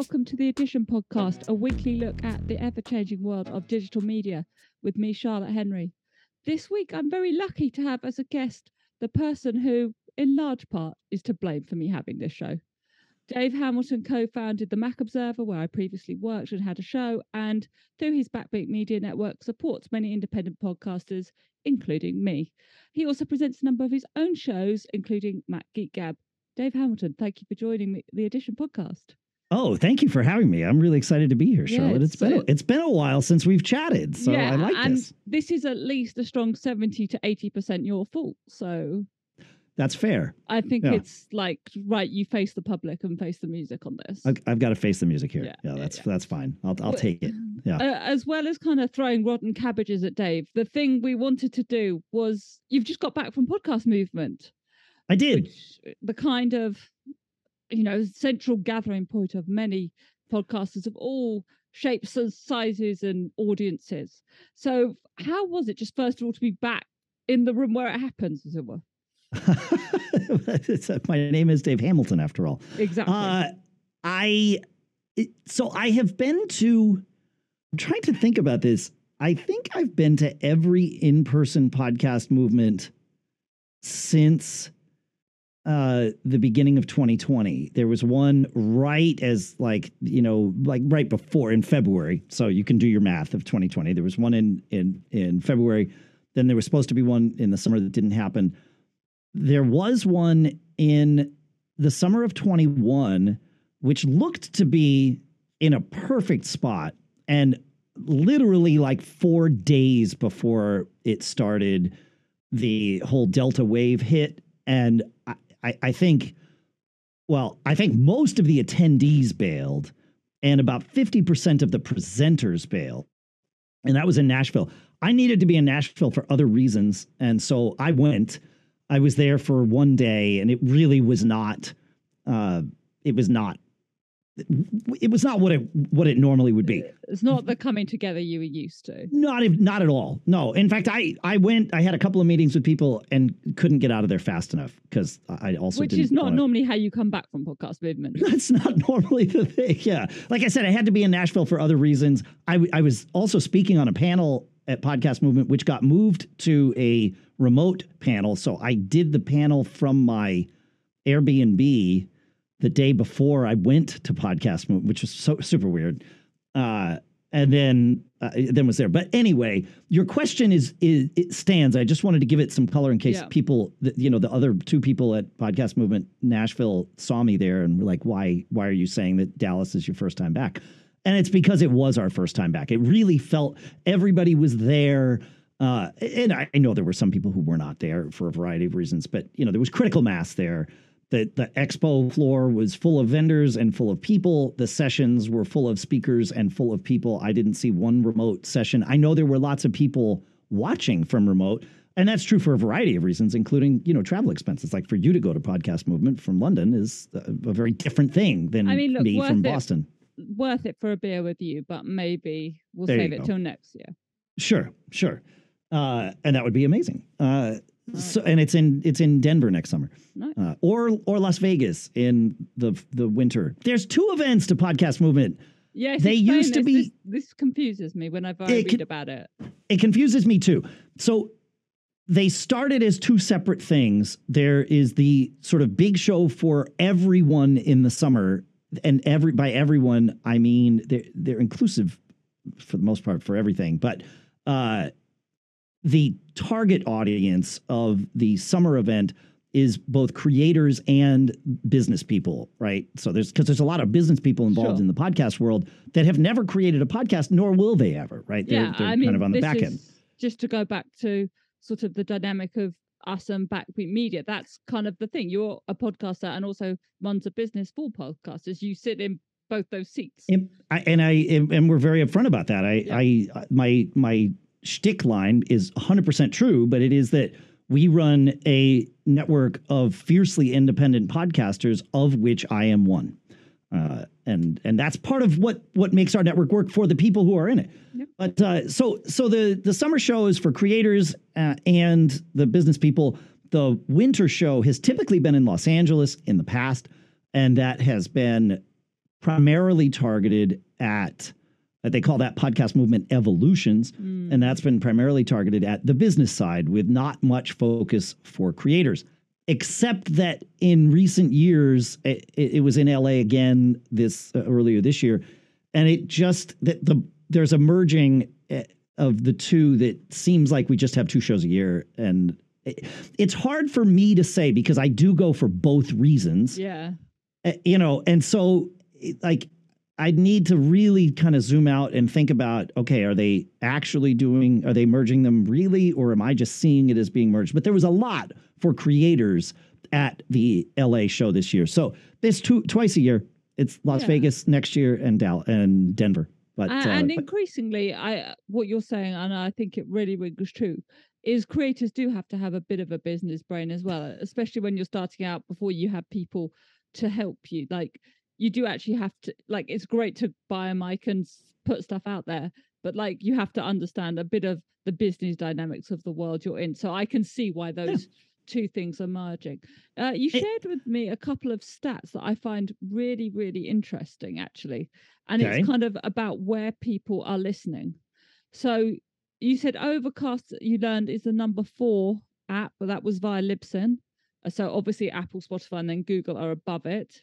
welcome to the Addition podcast, a weekly look at the ever changing world of digital media with me, Charlotte Henry. This week, I'm very lucky to have as a guest the person who, in large part, is to blame for me having this show. Dave Hamilton co founded the Mac Observer, where I previously worked and had a show, and through his Backbeat Media network, supports many independent podcasters, including me. He also presents a number of his own shows, including Mac Geek Gab. Dave Hamilton, thank you for joining me, the Addition podcast. Oh, thank you for having me. I'm really excited to be here, Yeah, Charlotte. it's it's been a, it's been a while since we've chatted, so yeah, I like and this. this is at least a strong 70 to 80% your fault. So That's fair. I think Yeah. it's like, right, you face the public and face the music on this. I, I've got to face the music here. Yeah, Yeah, yeah, that's yeah. that's fine. I'll I'll take it. Yeah. Uh, as well as kind of throwing rotten cabbages at Dave, the thing we wanted to do was you've just got back from podcast movement, I did. the kind of you know central gathering point of many podcasters of all shapes and sizes and audiences. So how was it just first of all to be back in the room where it happens, as it were? My name is Dave Hamilton, after all. Exactly. Uh, I so I have been to. I'm trying to think about this. I think I've been to every in-person podcast movement since uh the beginning of 2020 there was one right as like you know like right before in february. So you can do your math of 2020 there was one in in in february. Then there was supposed to be one in the summer that didn't happen. There was one in the summer of 21 which looked to be in a perfect spot and literally like 4 days before it started the whole delta wave hit and I, I, think well i think most of the attendees bailed and about 50% of the presenters bailed. And that was in nashville. I needed to be in nashville for other reasons. And so i went. I was there for one day and it really was not uh it was not it was not what it what it normally would be it's not the coming together you were used to. not not at all. No. In fact, I I went. I had a couple of meetings with people and couldn't get out of there fast enough because I also Which is not wanna- normally how you come back from podcast movement. That's not normally the thing. Yeah. Like I said, I had to be in Nashville for other reasons. I I was also speaking on a panel at Podcast Movement, which got moved to a remote panel. So I did the panel from my Airbnb the day before I went to Podcast Movement, which was so super weird. Uh, and then uh, then was there. But anyway, your question is, is it stands. I just wanted to give it some color in case Yeah. people, the, you know, the other two people at Podcast Movement Nashville saw me there and were like, "Why? Why are you saying that Dallas is your first time back?" And it's because it was our first time back. It really felt everybody was there. Uh, and I, I know there were some people who were not there for a variety of reasons, but you know there was critical mass there. The the expo floor was full of vendors and full of people. The sessions were full of speakers and full of people. I didn't see one remote session. I know there were lots of people watching from remote, and that's true for a variety of reasons, including you know travel expenses. Like for you to go to Podcast Movement from London is a, a very different thing than I mean, look, me from it. Boston. Worth it for a beer with you, but maybe we'll There save it go. till next year. Sure, sure, uh, and that would be amazing. Uh, so, and it's in it's in Denver next summer, Nice. uh, or or Las Vegas in the the winter. There's two events to Podcast Movement. Yes, they used to this. be- This, this confuses me whenever I read can- about it. It confuses me too. So they started as two separate things. There is the sort of big show for everyone in the summer, and every by everyone I mean they're they're inclusive for the most part for everything, but uh, the target audience of the summer event is both creators and business people, right? So there's because there's a lot of business people involved Sure. in the podcast world that have never created a podcast, nor will they ever, right? They're, yeah, they're I mean, kind of on the back end. just to go back to sort of the dynamic of us and Backbeat Media. That's kind of the thing. You're a podcaster and also runs a business for podcasters. You sit in both those seats. And I, and I and we're very upfront about that. I, Yeah. I my my shtick line is 100 percent true, but it is that we run a network of fiercely independent podcasters, of which I am one, uh, and and that's part of what what makes our network work for the people who are in it. Yep. But uh, so so the the summer show is for creators uh, and the business people. The winter show has typically been in Los Angeles in the past, and that has been primarily targeted at they call that podcast movement evolutions Mm. and that's been primarily targeted at the business side with not much focus for creators except that in recent years it, it was in LA again this uh, earlier this year and it just that the there's a merging eh, of the two that seems like we just have two shows a year and it, it's hard for me to say because I do go for both reasons yeah. uh, you know, and so like I'd need to really kind of zoom out and think about okay, are they actually doing are they merging them really or am I just seeing it as being merged? But there was a lot for creators at the LA show this year. So this two twice a year. It's Las Yeah. Vegas next year and Dal and Denver. But A- uh, and increasingly, I what you're saying, and I think it really rings true, is creators do have to have a bit of a business brain as well, especially when you're starting out before you have people to help you. Like you do actually have to like it's great to buy a mic and put stuff out there, but like you have to understand a bit of the business dynamics of the world you're in. So I can see why those two things are merging. Uh, you It- shared with me a couple of stats that I find really, really interesting, actually. And Okay. it's kind of about where people are listening. So you said Overcast, you learned is the number four app, but that was via Libsyn. Uh, So obviously Apple, Spotify, and then Google are above it.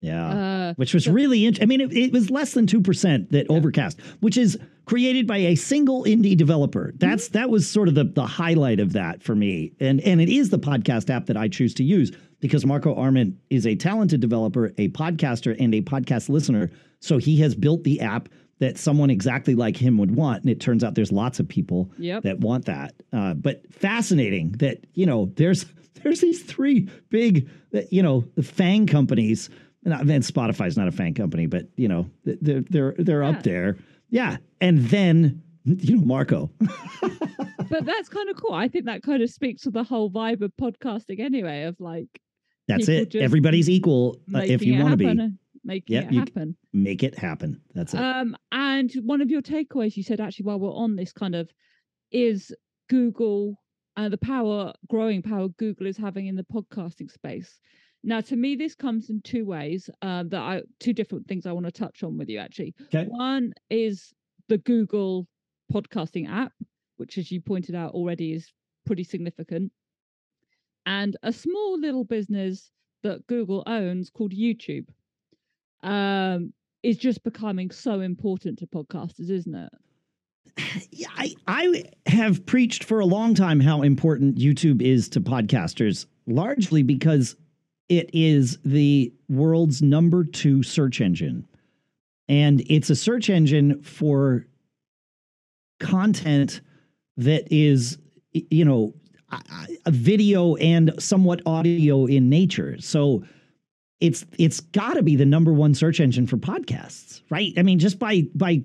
Yeah. Uh, which was really int- I mean, it, it was less than two percent that Yeah. Overcast, which is created by a single indie developer. That's that was sort of the the highlight of that for me, and and it is the podcast app that I choose to use because Marco Arment is a talented developer, a podcaster, and a podcast listener. So he has built the app that someone exactly like him would want, and it turns out there's lots of people Yep. that want that. Uh, but fascinating that you know there's there's these three big you know the FAANG companies. Not, and Spotify's not a fan company, but you know they're they're they're Yeah. up there. Yeah, and then you know Marco. but that's kind of cool. I think that kind of speaks to the whole vibe of podcasting anyway, of like That's it. Everybody's equal uh, if you want to be. and Making Yep, it you- happen. Make it happen. That's it. Um, and one of your takeaways you said actually while we're on this kind of is Google uh, the power, growing power Google is having in the podcasting space. Now, to me, this comes in two ways. Um, that I two different things I want to touch on with you actually. Okay. One is the Google podcasting app, which, as you pointed out already, is pretty significant, and a small little business that Google owns called YouTube. Um, is just becoming so important to podcasters, isn't it? Yeah, I, I have preached for a long time how important YouTube is to podcasters, largely because it is the world's number two search engine. And it's a search engine for content that is, you know, a- video and somewhat audio in nature. So it's it's got to be the number one search engine for podcasts, right? I mean, just by by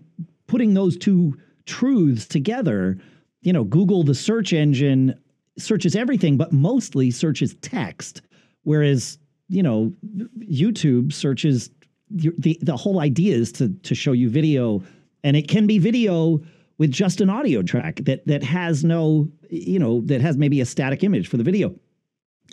putting those two truths together, you know, Google, the search engine, searches everything, but mostly searches text, whereas you know, YouTube searches the the, whole idea is to to show you video, and it can be video with just an audio track that that has no, you know, that has maybe a static image for the video.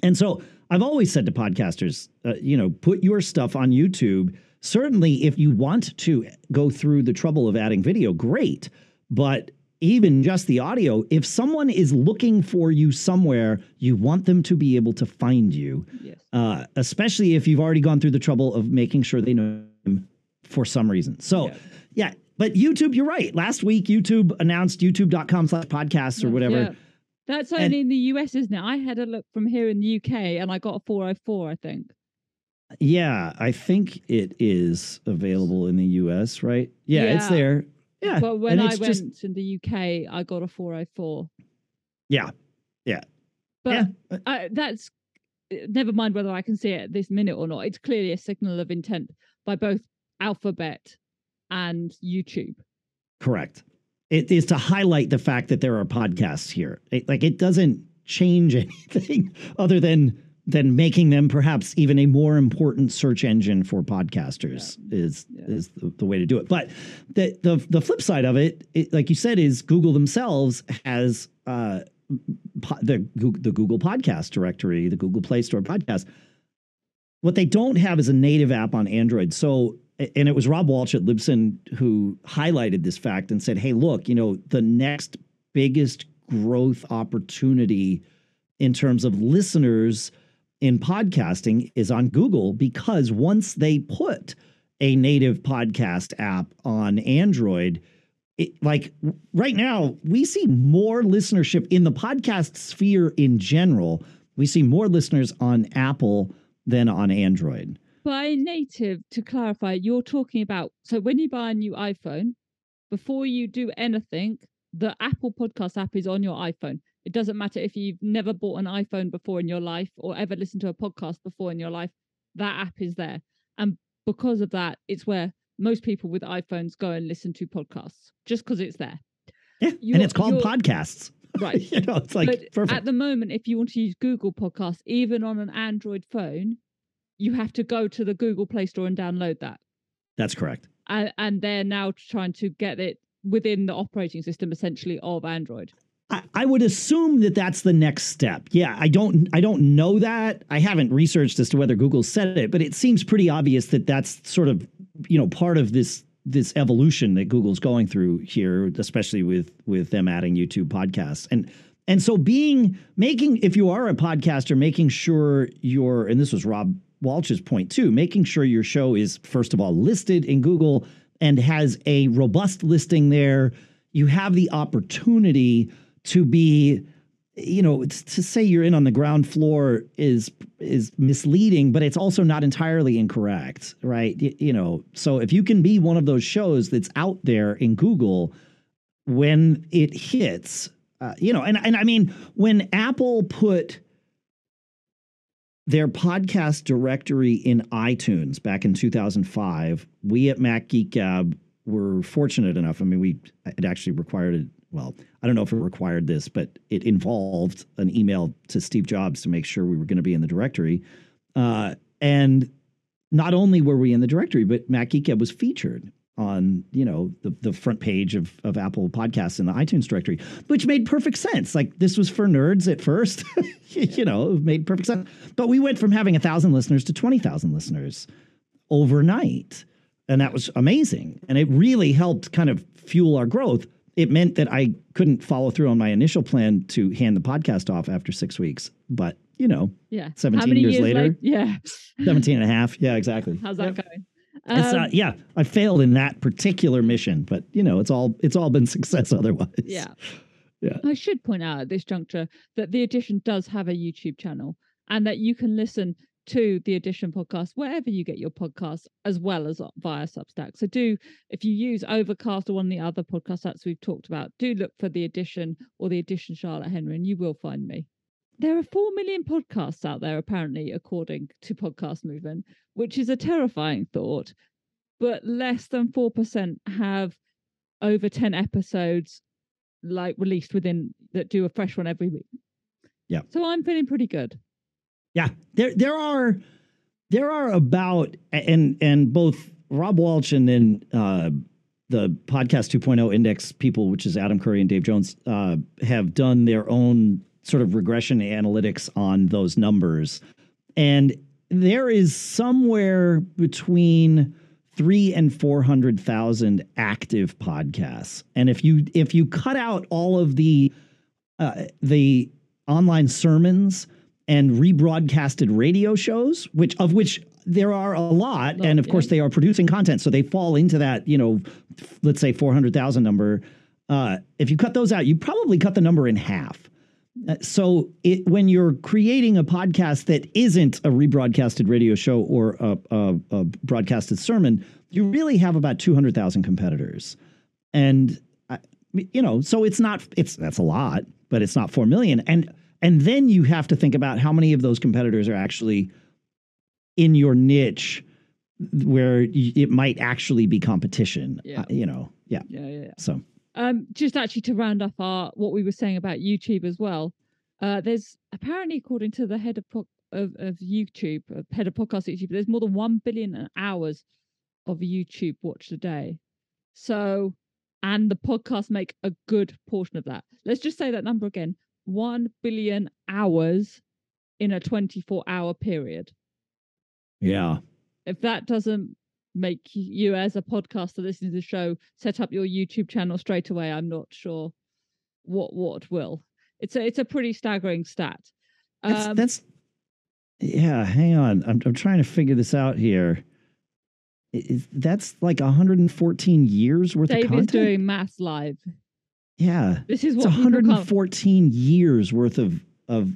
And so I've always said to podcasters, uh, you know, put your stuff on YouTube. Certainly, if you want to go through the trouble of adding video, great. But even just the audio, if someone is looking for you somewhere, you want them to be able to find you, Yes. uh, especially if you've already gone through the trouble of making sure they know him for some reason. So, Yeah. yeah. But YouTube, you're right. Last week, YouTube announced youtube.com slash podcasts or whatever. yeah. That's And- only in the US, isn't it? I had a look from here in the UK and I got a 404, I think. Yeah, I think it is available in the US, right? Yeah, it's there. Yeah. But when I went just in the UK, I got a 404. yeah. But yeah. uh, uh, that's uh, never mind whether I can see it this minute or not. It's clearly a signal of intent by both Alphabet and YouTube. Correct. It is to highlight the fact that there are podcasts here. It, like it doesn't change anything other than than making them perhaps even a more important search engine for podcasters is Yeah. is the, the way to do it. But the the the flip side of it, it like you said, is Google themselves has uh, po- the the Google Podcast directory, the Google Play Store podcast. What they don't have is a native app on Android. So and it was Rob Walch at Libsyn who highlighted this fact and said, "Hey, look, you know, the next biggest growth opportunity in terms of listeners in podcasting is on Google because once they put a native podcast app on Android, it, like right now, we see more listenership in the podcast sphere in general. We see more listeners on Apple than on Android. By native, to clarify, you're talking about so when you buy a new iPhone, before you do anything, the Apple Podcast app is on your iPhone. It doesn't matter if you've never bought an iPhone before in your life or ever listened to a podcast before in your life, that app is there. And because of that, it's where most people with iPhones go and listen to podcasts just because it's there. Yeah. You're- and it's called podcasts. Right. you know, it's like but perfect. at the moment, if you want to use Google Podcasts, even on an Android phone, you have to go to the Google Play Store and download that. That's correct. And, and they're now trying to get it within the operating system, essentially, of Android. I, would assume that that's the next step. Yeah, I don't I don't know that. I haven't researched as to whether Google said it, but it seems pretty obvious that that's sort of you know part of this this evolution that Google's going through here, especially with with them adding YouTube podcasts and. And so being making if you are a podcaster making sure your and this was Rob Walch's point too, making sure your show is first of all listed in Google and has a robust listing there, you have the opportunity to be you know to say you're in on the ground floor is is misleading but it's also not entirely incorrect right? Y- you know so if you can be one of those shows that's out there in google when it hits uh, you know and and i mean when apple put their podcast directory in itunes back in 2005 we at mac geek gab were fortunate enough i mean we it actually required it well I don't know if it required this, but it involved an email to Steve Jobs to make sure we were going to be in the directory. Uh, and not only were we in the directory, but Mac Geek Gab was featured on you know the the front page of of Apple Podcasts in the iTunes directory, which made perfect sense. Like this was for nerds at first, you know, it made perfect sense. But we went from having a thousand listeners to twenty thousand listeners overnight, and that was amazing. And it really helped kind of fuel our growth it meant that I couldn't follow through on my initial plan to hand the podcast off after six weeks. But, you know, Yeah. 17 years years, later? late- Yeah. 17 and a half. Yeah, exactly. How's that Yep. going? It's, uh, Um, yeah, I failed in that particular mission, but you know, it's all it's all been success otherwise. Yeah. Yeah. I should point out at this juncture that the addition does have a YouTube channel and that you can listen to the addition podcast wherever you get your podcasts as well as via Substack. So do if you use Overcast or one of the other podcast apps we've talked about, do look for the addition or the addition Charlotte Henry and you will find me. There are 4 million podcasts out there apparently according to Podcast Movement, which is a terrifying thought, but less than 4% have over 10 episodes like released within that do a fresh one every week. Yeah. So I'm feeling pretty good. Yeah, there there are there are about and and both Rob Walch and then uh, the podcast 2.0 index people, which is Adam Curry and Dave Jones, uh, have done their own sort of regression analytics on those numbers, and there is somewhere between three and four hundred thousand active podcasts, and if you if you cut out all of the uh, the online sermons and rebroadcasted radio shows, which of which there are a lot, Lot, and of course they are producing content, so they fall into that you know, let's say four hundred thousand number. Uh, if you cut those out, you probably cut the number in half. Uh, so it, when you're creating a podcast that isn't a rebroadcasted radio show or a, a, a broadcasted sermon, you really have about two hundred thousand competitors, and uh, you know, so it's not it's that's a lot, but it's not four million, and and then you have to think about how many of those competitors are actually in your niche where it might actually be competition. Yeah. Uh, you know, yeah. Yeah, yeah, yeah. So Um, just actually to round off our what we were saying about YouTube as well. Uh, there's apparently, according to the head of of, of YouTube, uh, head of podcast YouTube, there's more than one billion hours of YouTube watched a day. So, and the podcasts make a good portion of that. Let's just say that number again: one billion hours in a 24 hour period. yeah, If that doesn't make you as a podcaster listening to the show set up your YouTube channel straight away. I'm not sure what what will. It's a it's a pretty staggering stat. That's, Um, that's yeah. Hang on, I'm I'm trying to figure this out here. I- is- that's like 114 years worth Dave of content. is doing maths live. yeah, This is it's what can't 114 years worth of of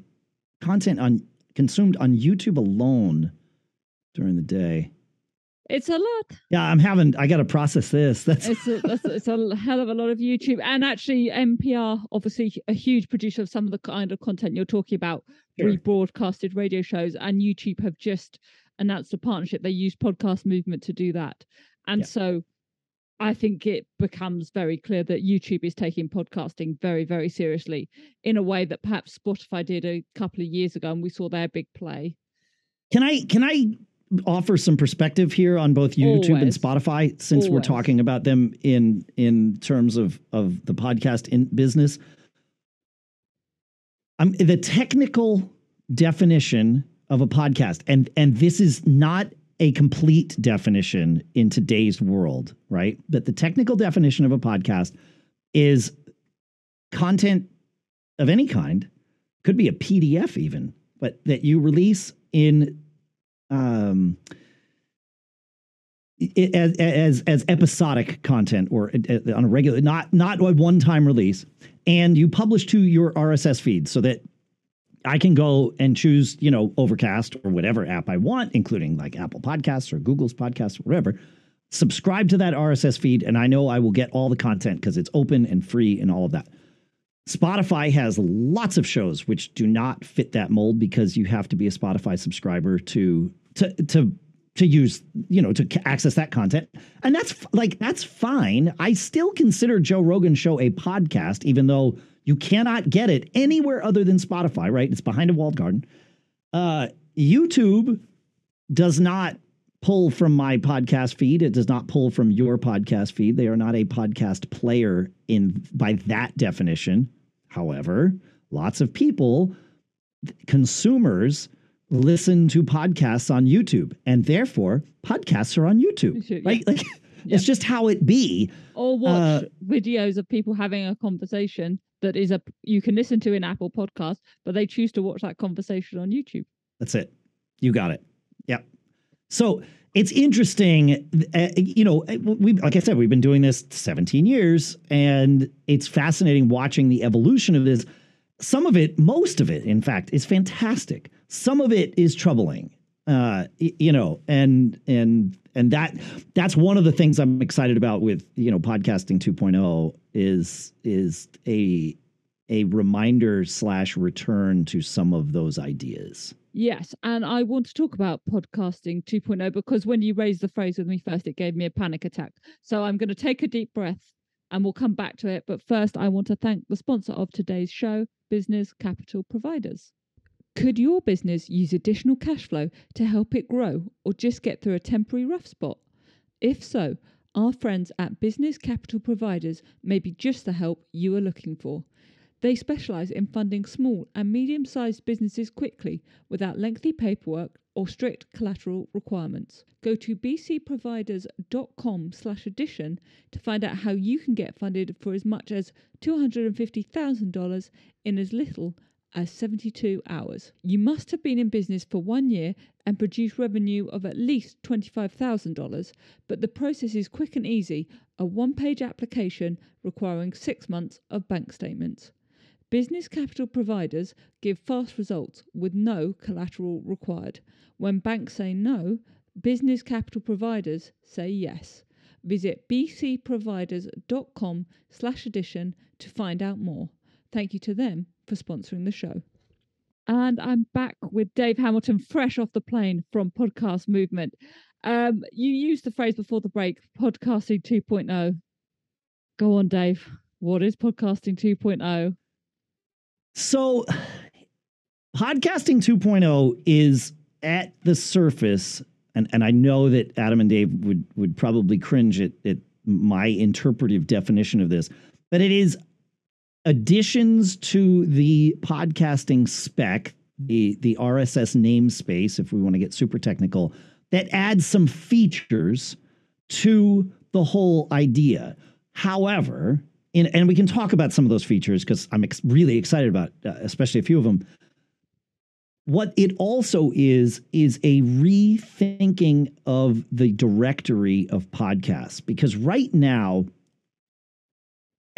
content on consumed on YouTube alone during the day. It's a lot. Yeah, I'm having. I got to process this. That's It's a, that's, it's a hell of a lot of YouTube. And actually, NPR, obviously a huge producer of some of the kind of content you're talking about, Sure. rebroadcasted radio shows, and YouTube have just announced a partnership. They use Podcast Movement to do that. And Yeah. so I think it becomes very clear that YouTube is taking podcasting very, very seriously in a way that perhaps Spotify did a couple of years ago, and we saw their big play. Can I can I offer some perspective here on both YouTube and Spotify since we're talking about them in in terms of of the podcast in business? Um, the technical definition of a podcast, and and this is not a complete definition in today's world, right? But the technical definition of a podcast is content of any kind, could be a PDF even, but that you release in um i- as as as episodic content or uh, on a regular not not a one time release and you publish to your RSS feed so that I can go and choose, you know, Overcast or whatever app I want, including like Apple Podcasts or Google's Podcasts or whatever. Subscribe to that RSS feed, and I know I will get all the content because it's open and free and all of that. Spotify has lots of shows which do not fit that mold because you have to be a Spotify subscriber to to to to use you know to access that content. And that's like that's fine. I still consider joe rogan's show a podcast even though you cannot get it anywhere other than spotify right? It's behind a walled garden. Uh youtube does not pull from my podcast feed. It does not pull from your podcast feed. They are not a podcast player in by that definition however lots of people consumers listen to podcasts on YouTube, and therefore podcasts are on YouTube, Should- yeah. right? Like Yeah. it's just how it be. or watch Uh, videos of people having a conversation that is a you can listen to in Apple Podcast, but they choose to watch that conversation on YouTube. That's it. You got it. Yep. So it's interesting. Uh, you know, we like I said, we've been doing this 17 years, and it's fascinating watching the evolution of this. Some of it, most of it, in fact, is fantastic. Some of it is troubling. Uh, you know, and and and that that's one of the things I'm excited about with you know podcasting 2.0 is is a a reminder slash return to some of those ideas. Yes, and I want to talk about podcasting 2.0 because when you raised the phrase with me first, it gave me a panic attack. So I'm going to take a deep breath and we'll come back to it. But first, I want to thank the sponsor of today's show, Business Capital Providers. Could your business use additional cash flow to help it grow or just get through a temporary rough spot? If so, our friends at Business Capital Providers may be just the help you are looking for. They specialize in funding small and medium sized businesses quickly without lengthy paperwork or strict collateral requirements. Go to bcproviders.com slash addition to find out how you can get funded for as much as $250,000 in as little as 72 hours. You must have been in business for one year and produce revenue of at least $25,000, but the process is quick and easy a one page application requiring six months of bank statements. Business capital providers give fast results with no collateral required. When banks say no, business capital providers say yes. Visit bcproviders.com slash addition to find out more. Thank you to them for sponsoring the show. And I'm back with Dave Hamilton, fresh off the plane from Podcast Movement. Um, you used the phrase before the break, podcasting 2.0. Go on, Dave. What is podcasting oh? 2.0? So, podcasting 2.0 is at the surface, and, and I know that Adam and Dave would would probably cringe at, at my interpretive definition of this, but it is additions to the podcasting spec, the the RSS namespace, if we want to get super technical, that adds some features to the whole idea. However, in, and we can talk about some of those features because I'm ex- really excited about, uh, especially a few of them. What it also is, is a rethinking of the directory of podcasts. Because right now,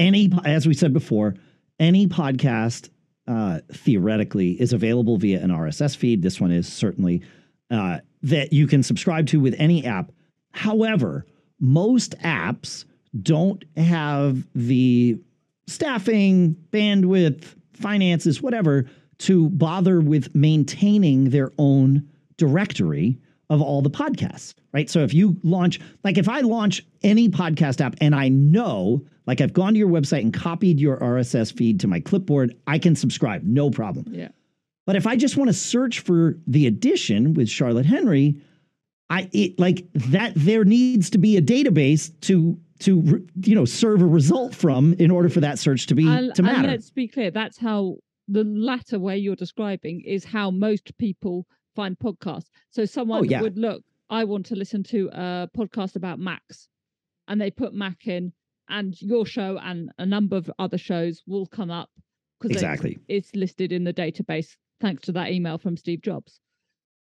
any, as we said before, any podcast uh, theoretically is available via an RSS feed. This one is certainly uh, that you can subscribe to with any app. However, most apps don't have the staffing, bandwidth, finances, whatever, to bother with maintaining their own directory of all the podcasts, right? So if you launch, like if I launch any podcast app and I know, like I've gone to your website and copied your RSS feed to my clipboard, I can subscribe, no problem. Yeah. But if I just want to search for the addition with Charlotte Henry, I it like that there needs to be a database to to you know serve a result from in order for that search to be And, to and matter. let's be clear, that's how the latter way you're describing is how most people find podcasts. So someone Oh, yeah. would look, I want to listen to a podcast about Macs, and they put Mac in, and your show and a number of other shows will come up because Exactly. it's listed in the database thanks to that email from Steve Jobs.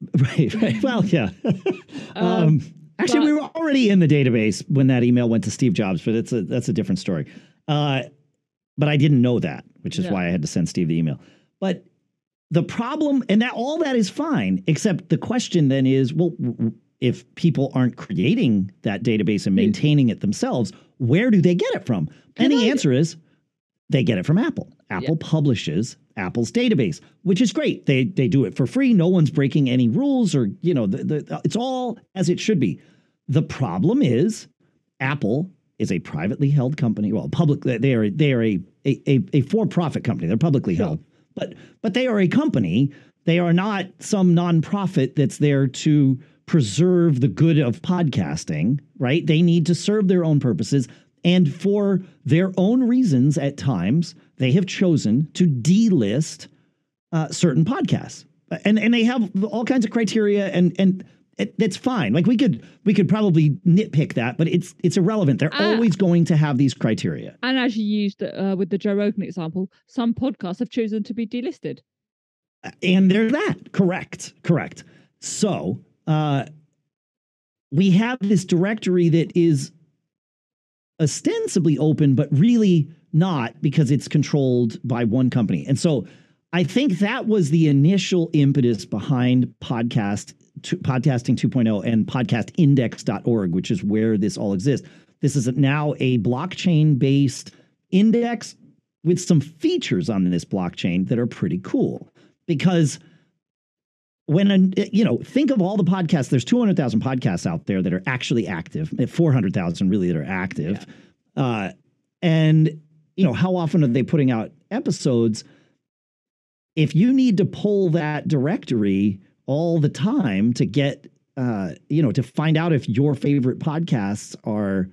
Right, right. Well, yeah. um, Um, actually, we were already in the database when that email went to Steve Jobs, but it's a that's a different story. Uh, but I didn't know that, which is Yeah. why I had to send Steve the email. But the problem, and that all that is fine, except the question then is, well, if people aren't creating that database and Hmm. maintaining it themselves, where do they get it from? And the answer is they get it from Apple. Apple publishes Apple's database, which is great. They they do it for free. No one's breaking any rules, or you know, the, the, uh, it's all as it should be. The problem is, Apple is a privately held company. Well, public. They are they are a a, a, a for profit company. They're publicly Sure. held, but but they are a company. They are not some nonprofit that's there to preserve the good of podcasting. Right? They need to serve their own purposes. And for their own reasons, at times, they have chosen to delist uh, certain podcasts, and and they have all kinds of criteria, and and it, that's fine. Like we could we could probably nitpick that, but it's it's irrelevant. They're Ah. always going to have these criteria. And as you used uh, with the Joe Rogan example, some podcasts have chosen to be delisted. And they're that. Correct. Correct. So uh, we have this directory that is ostensibly open, but really not because it's controlled by one company. And so I think that was the initial impetus behind podcast to, podcasting 2.0 and podcastindex.org, which is where this all exists. This is now a blockchain based index with some features on this blockchain that are pretty cool because when you know think of all the podcasts there's 200,000 podcasts out there that are actually active 400,000 really that are active uh, and you know how often are they putting out episodes? If you need to pull that directory all the time to get uh, you know to find out if your favorite podcasts are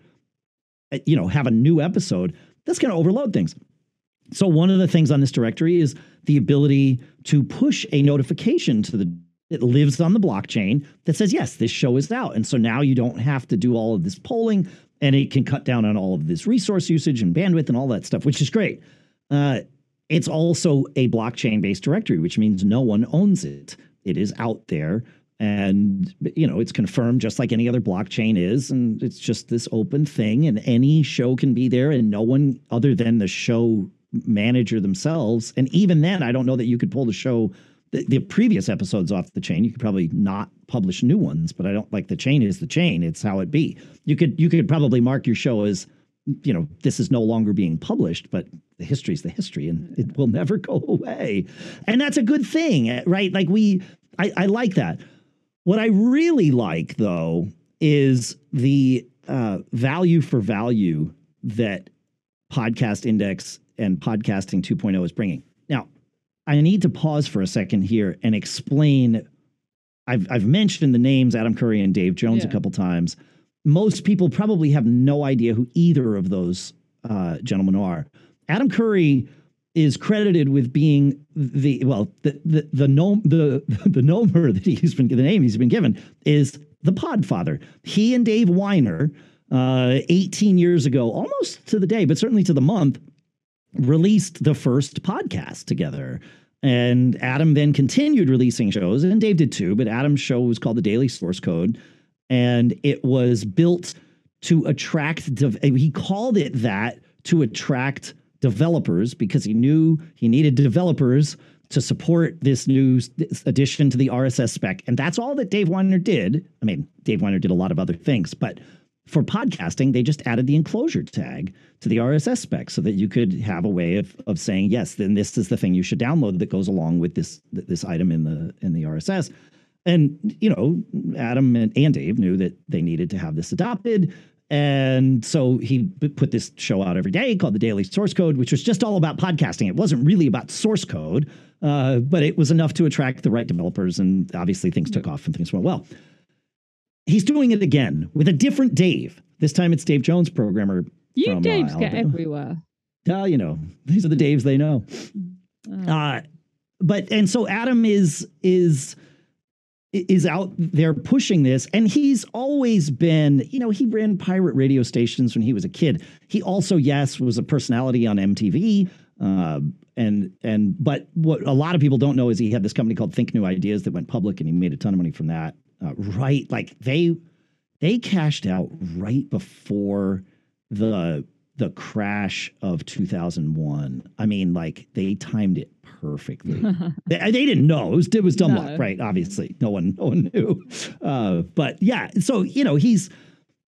uh, you know have a new episode that's going to overload things. So one of the things on this directory is the ability to push a notification to the it lives on the blockchain that says yes this show is out. And so now you don't have to do all of this polling and it can cut down on all of this resource usage and bandwidth and all that stuff which is great. Uh, it's also a blockchain based directory which means no one owns it. It is out there and you know it's confirmed just like any other blockchain is and it's just this open thing and any show can be there and no one other than the show manager themselves and even then i don't know that you could pull the show the, the previous episodes off the chain you could probably not publish new ones but i don't like the chain is the chain. It's how it be. You could you could probably mark your show as you know this is no longer being published but the history is the history and it will never go away. And that's a good thing eh, right? Like we i, I like that. What i really like though is the uh, value for value that podcast index and podcasting 2.0 is bringing i need to pause for a second here and explain i've, I've mentioned the names adam curry and dave jones a couple times. Most people probably have no idea who either of those uh, gentlemen are. Adam curry is credited with being the well the the the gnome the the nomer that he's been the name he's been given is the Podfather. He and Dave Winer, uh, 18 years ago, almost to the day, but certainly to the month, released the first podcast together. And Adam then continued releasing shows, and Dave did too. But Adam's show was called the Daily Source Code, and it was built to attract. He called it that to attract developers because he knew he needed developers to support this new addition to the RSS spec. And that's all that Dave Winer did. I mean, Dave Winer did a lot of other things, but for podcasting, they just added the enclosure tag to the RSS spec so that you could have a way of, of saying, yes, then this is the thing you should download that goes along with this this item in the in the RSS. And you know, Adam and, and Dave knew that they needed to have this adopted. And so he put this show out every day called the Daily Source Code, which was just all about podcasting. It wasn't really about source code, uh, but it was enough to attract the right developers. And obviously, things took off and things went well. He's doing it again with a different Dave. This time it's Dave Jones, programmer. You from, Daves uh, get everywhere. Uh, you know, these are the Daves they know. Oh. Uh, but and so Adam is is is out there pushing this and he's always been you know he ran pirate radio stations when he was a kid he also yes was a personality on mtv uh, and and but what a lot of people don't know is he had this company called think new ideas that went public and he made a ton of money from that uh, right like they they cashed out right before the the crash of 2001 i mean like they timed it perfectly. they, they, didn't know it was it was dumb No. luck, right? Obviously, no one no one knew. Uh, but yeah, so you know he's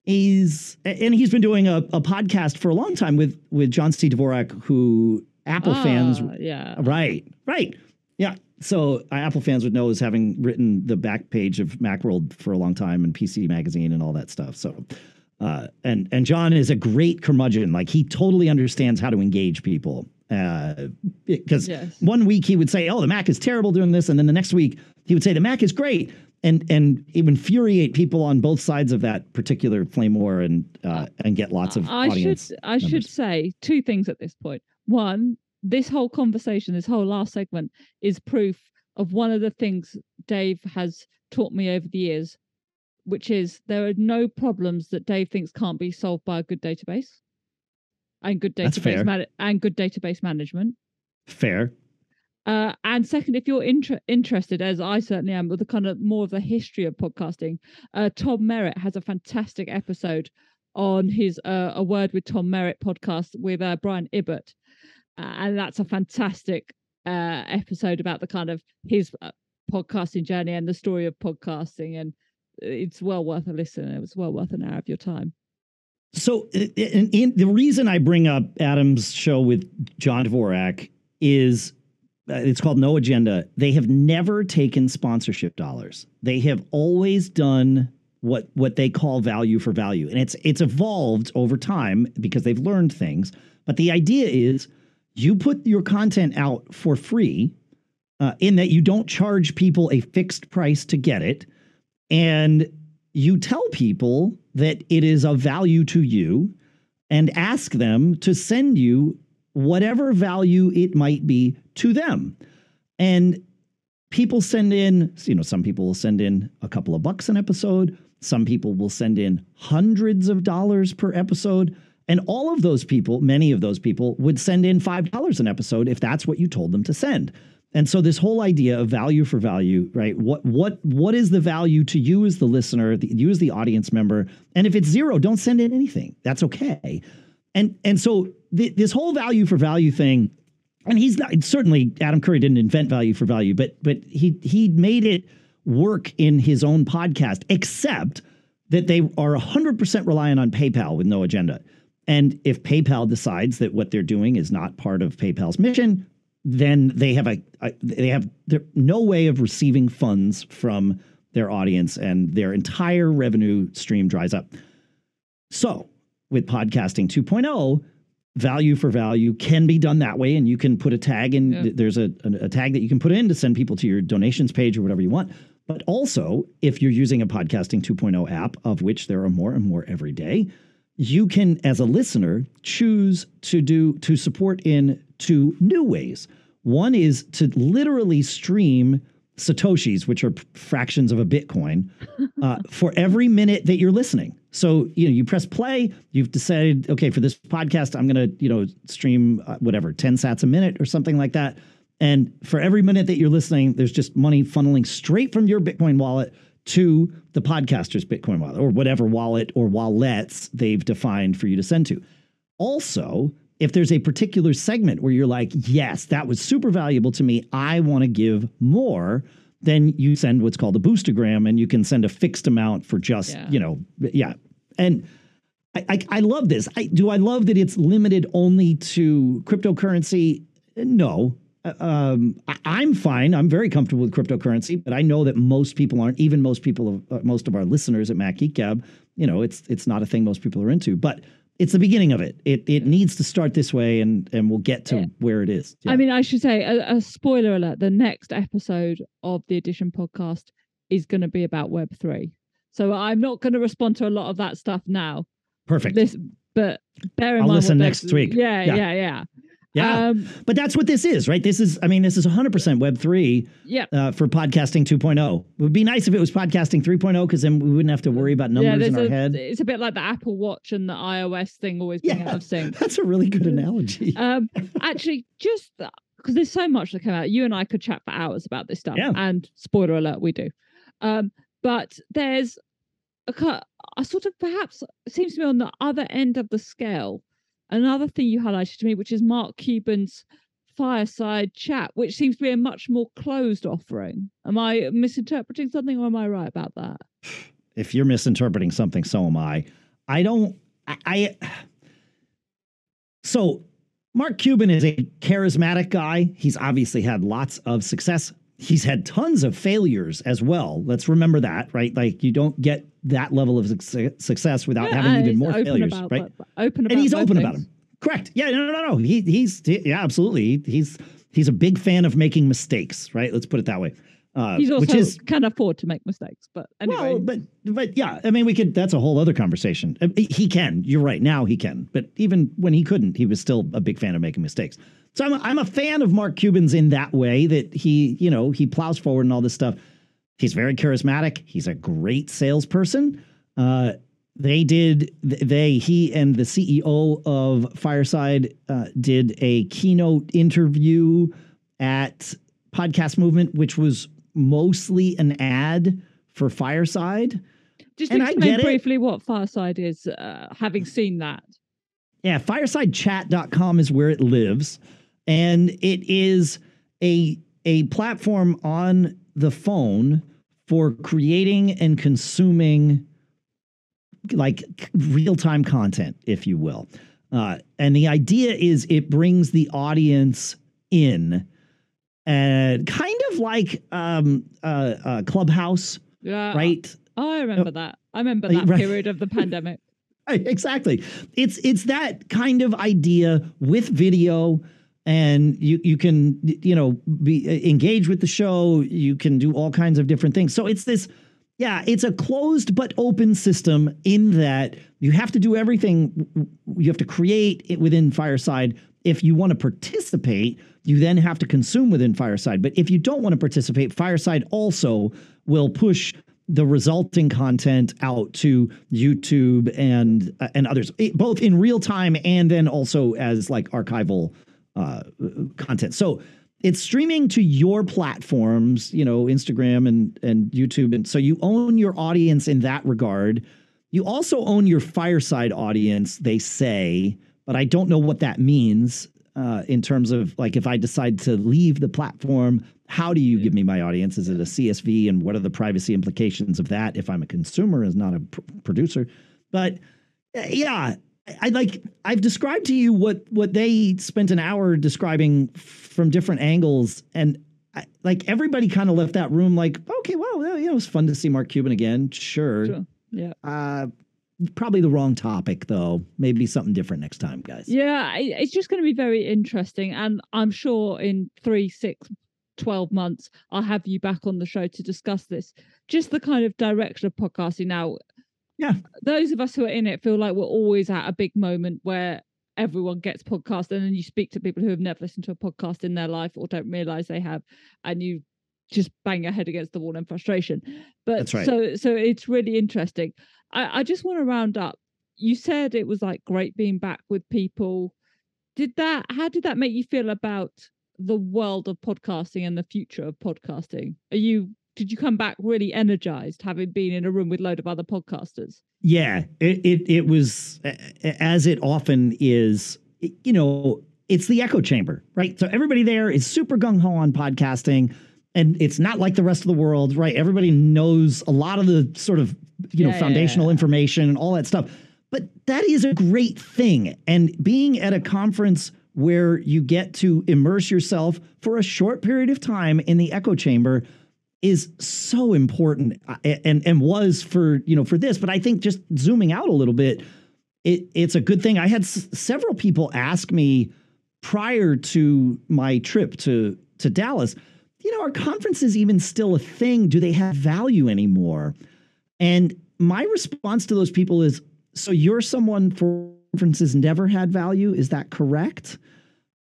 he's and he's been doing a, a podcast for a long time with with John C. Dvorak, who Apple fans, Ah, yeah. right, right, yeah. So uh, Apple fans would know as having written the back page of Macworld for a long time and PC Magazine and all that stuff. So. Uh, and and John is a great curmudgeon. Like he totally understands how to engage people. Because Yes. one week he would say, "Oh, the Mac is terrible doing this," and then the next week he would say, "The Mac is great," and and it would infuriate people on both sides of that particular flame war, and uh, and get lots of I audience. should I should say two things at this point. One, this whole conversation, this whole last segment is proof of one of the things Dave has taught me over the years, which is there are no problems that Dave thinks can't be solved by a good database and good database man- and good database management. Fair. Uh, and second, if you're inter- interested, as I certainly am, with the kind of more of the history of podcasting, uh, Tom Merritt has a fantastic episode on his uh, A Word with Tom Merritt podcast with uh, Brian Ibbott. Uh, and that's a fantastic uh, episode about the kind of his uh, podcasting journey and the story of podcasting. And it's well worth a listen. It was well worth an hour of your time. So, the reason I bring up Adam's show with John Dvorak is uh, it's called No Agenda. They have never taken sponsorship dollars. They have always done what what they call value for value, and it's it's evolved over time because they've learned things. But the idea is, you put your content out for free, uh, in that you don't charge people a fixed price to get it, and you tell people that it is of value to you and ask them to send you whatever value it might be to them. And people send in, you know, some people will send in a couple of bucks an episode, some people will send in hundreds of dollars per episode. And all of those people, many of those people, would send in $5 an episode if that's what you told them to send. And so this whole idea of value for value, right? What what what is the value to you as the listener, the, you as the audience member? And if it's zero, don't send in anything. That's okay. And and so th- this whole value for value thing, and he's not certainly Adam Curry didn't invent value for value, but but he he made it work in his own podcast, except that they are 100% reliant on PayPal with no agenda. And if PayPal decides that what they're doing is not part of PayPal's mission, then they have a, a they have there, no way of receiving funds from their audience and their entire revenue stream dries up. So, with podcasting 2.0, value for value can be done that way and you can put a tag in Yeah. there's a, a, a tag that you can put in to send people to your donations page or whatever you want but also if you're using a podcasting 2.0 app of which there are more and more every day you can as a listener choose to do to support in two new ways. One is to literally stream satoshis, which are fractions of a Bitcoin, uh, for every minute that you're listening. So you know, you press play. You've decided, okay, for this podcast, I'm going to you know stream uh, whatever ten sats a minute or something like that. And for every minute that you're listening, there's just money funneling straight from your Bitcoin wallet to the podcaster's Bitcoin wallet or whatever wallet or wallets they've defined for you to send to. Also, if there's a particular segment where you're like, yes, that was super valuable to me, I want to give more, then you send what's called a boostagram and you can send a fixed amount for just, Yeah. you know, yeah. And I, I, I love this. I, do I love that it's limited only to cryptocurrency? No. Um, I'm fine. I'm very comfortable with cryptocurrency, but I know that most people aren't. Even most people, uh, most of our listeners at Mac Geek Gab, you know, it's it's not a thing most people are into. But it's the beginning of it. It it needs to start this way, and and we'll get to Yeah. where it is. I mean, I should say a, a spoiler alert: the next episode of the Addition podcast is going to be about Web three. So I'm not going to respond to a lot of that stuff now. perfect. This, but bear in I'll mind. listen next week. Yeah, Yeah. yeah, yeah. yeah, Um, but that's what this is, right? This is. I mean, this is 100 percent Web three. yeah. uh, for podcasting 2.0. It would be nice if it was podcasting 3.0 because then we wouldn't have to worry about yeah, numbers in our a, head. It's a bit like the Apple Watch and the iOS thing always being Yeah. out of sync. That's a really good analogy. Um, actually, just because there's so much that came out, you and I could chat for hours about this stuff. Yeah. And spoiler alert, we do. Um, but there's a, a sort of perhaps seems to be on the other end of the scale. Another thing you highlighted to me, which is Mark Cuban's fireside chat, which seems to be a much more closed offering. Am I misinterpreting something, or am I right about that? if you're misinterpreting something, so am I. I don't. I. I so Mark Cuban is a charismatic guy. He's obviously had lots of success. He's had tons of failures as well. Let's remember that, right? Like you don't get that level of suc- success without Yeah, having even more failures, about, right? open about and he's open about things. them. Correct. Yeah. No. No. No. no. He, he's yeah. Absolutely. He's he's a big fan of making mistakes. Right. Let's put it that way. Uh, He's also which is can afford to make mistakes, but anyway. well, but but yeah. I mean, we could. That's a whole other conversation. Uh, He can. You're right. Now he can. But even when he couldn't, he was still a big fan of making mistakes. So I'm a, I'm a fan of Mark Cuban's in that way that he you know he plows forward and all this stuff. He's very charismatic. He's a great salesperson. Uh, they did they he and the CEO of Fireside uh, did a keynote interview at Podcast Movement, which was mostly an ad for Fireside. Just and explain get it. briefly what Fireside is, uh, having seen that. Yeah, firesidechat.com is where it lives. And it is a a platform on the phone for creating and consuming like real-time content, if you will. Uh, and the idea is it brings the audience in and kind of like um, uh, uh, Clubhouse, Yeah, right? I remember that. I remember that right. period of the pandemic. Exactly. It's it's that kind of idea with video, and you you can you know be uh, engage with the show. You can do all kinds of different things. So it's this. Yeah, it's a closed but open system in that you have to do everything. You have to create it within Fireside. If you want to participate, you then have to consume within Fireside. But if you don't want to participate, Fireside also will push the resulting content out to YouTube and uh, and others, it- both in real time and then also as like archival uh, content. So it's streaming to your platforms, you know, Instagram and and YouTube, and so you own your audience in that regard. You also own your fireside audience, they say, but I don't know what that means uh, in terms of like if I decide to leave the platform, how do you give me my audience? Is it a CSV, and what are the privacy implications of that if I'm a consumer, as not a pr- producer? But uh, yeah, I, I like I've described to you what what they spent an hour describing from different angles, and I, like everybody kind of left that room like, okay, well, yeah, you know, it was fun to see Mark Cuban again, sure. Sure. Yeah. Uh, probably the wrong topic though. Maybe something different next time, guys. Yeah, it's just going to be very interesting. And I'm sure in three, six, 12 months, I'll have you back on the show to discuss this. Just the kind of direction of podcasting now. Yeah. Those of us who are in it feel like we're always at a big moment where everyone gets podcast and then you speak to people who have never listened to a podcast in their life or don't realize they have and you just bang your head against the wall in frustration but That's right. so so it's really interesting I, I just want to round up you said it was like great being back with people did that how did that make you feel about the world of podcasting and the future of podcasting are you did you come back really energized having been in a room with a load of other podcasters Yeah, it, it it was as it often is. You know, it's the echo chamber, right? So everybody there is super gung ho on podcasting, and it's not like the rest of the world, right? Everybody knows a lot of the sort of you know Yeah, yeah, foundational yeah. information and all that stuff. But that is a great thing, and being at a conference where you get to immerse yourself for a short period of time in the echo chamber is so important uh, and and was for you know for this but i think just zooming out a little bit it it's a good thing i had s- several people ask me prior to my trip to to dallas you know are conferences even still a thing do they have value anymore and my response to those people is so you're someone for conferences never had value is that correct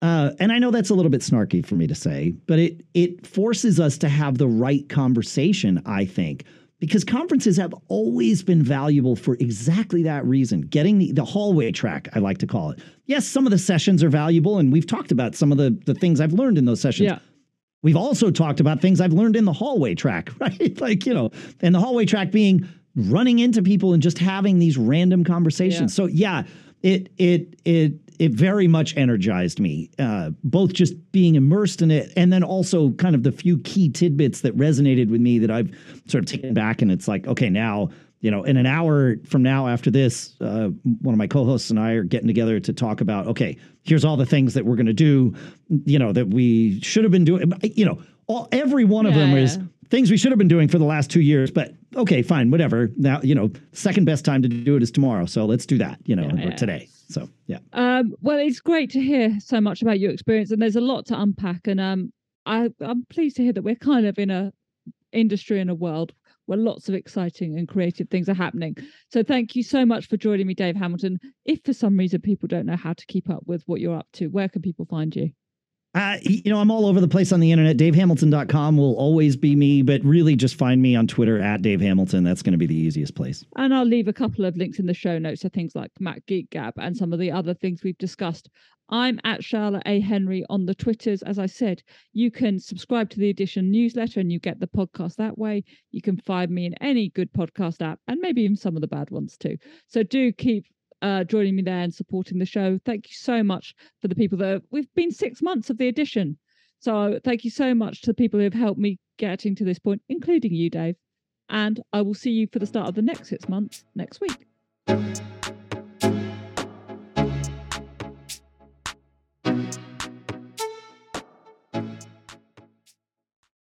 uh, and I know that's a little bit snarky for me to say, but it it forces us to have the right conversation, I think, because conferences have always been valuable for exactly that reason. Getting the, the hallway track, I like to call it. Yes, some of the sessions are valuable, and we've talked about some of the, the things I've learned in those sessions. yeah We've also talked about things I've learned in the hallway track, right? like, you know, and the hallway track being running into people and just having these random conversations. So yeah, it it it it very much energized me. Uh, both just being immersed in it and then also kind of the few key tidbits that resonated with me that I've sort of taken back and it's like, okay, now you know, in an hour from now after this, uh, one of my co-hosts and I are getting together to talk about, okay, here's all the things that we're going to do, you know, that we should have been doing. You know, all every one of Yeah, them is things we should have been doing for the last two years. But okay, fine, whatever. Now, you know, second best time to do it is tomorrow, so let's do that. You know, Yeah, or yeah. today. So yeah, Um, well, it's great to hear so much about your experience, and there's a lot to unpack. And um, I, I'm pleased to hear that we're kind of in a industry and a world where lots of exciting and creative things are happening. So thank you so much for joining me, Dave Hamilton. If for some reason people don't know how to keep up with what you're up to, where can people find you? Uh, you know, I'm all over the place on the internet. DaveHamilton.com will always be me, but really just find me on Twitter at Dave Hamilton. That's going to be the easiest place. And I'll leave a couple of links in the show notes to things like Mac Geek Gab and some of the other things we've discussed. I'm at Charlotte A. Henry on the Twitters. As I said, you can subscribe to the addition newsletter and you get the podcast that way. You can find me in any good podcast app and maybe even some of the bad ones too. So do keep uh, joining me there and supporting the show. Thank you so much for the people that we've been six months of the addition. So thank you so much to the people who have helped me getting to this point, including you, Dave. And I will see you for the start of the next six months next week.